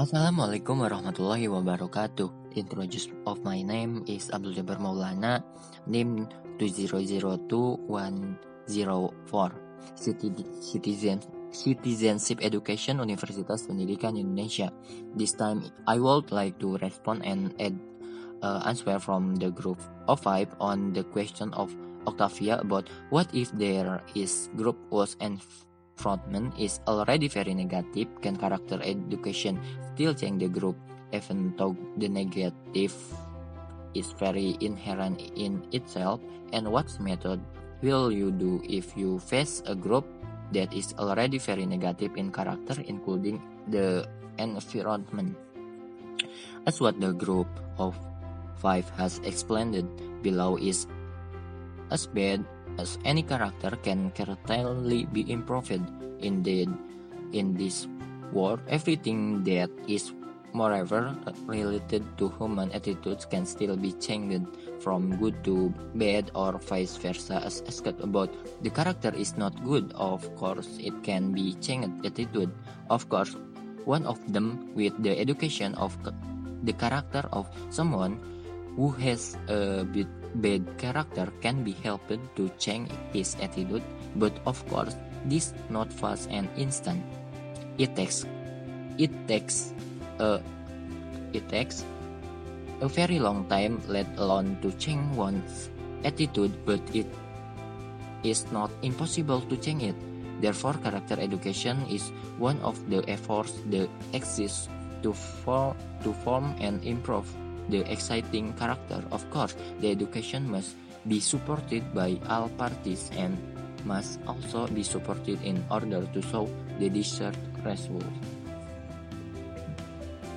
Assalamualaikum warahmatullahi wabarakatuh. Introduce of my name is Abdul Jabbar Maulana, name 2002104. Citizen Citizenship Education Universitas Pendidikan Indonesia. This time I would like to respond and add uh, answer from the group of five on the question of Octavia about what if there is group was and frontman is already very negative, can character education still change the group even though the negative is very inherent in itself? And what method will you do if you face a group that is already very negative in character, including the environment? As what the group of five has explained below is as bad as any character can certainly be improved. Indeed, in this world, everything that is moreover related to human attitudes can still be changed from good to bad or vice versa as asked about the character is not good of course it can be changed attitude of course one of them with the education of the character of someone who has a bit bad character can be helped to change his attitude, but of course, this not fast and instant. It takes it takes a it takes a very long time, let alone to change one's attitude, but it is not impossible to change it. Therefore, character education is one of the efforts that exists to, for, to form and improve the exciting character. Of course, the education must be supported by all parties and must also be supported in order to show the desired result.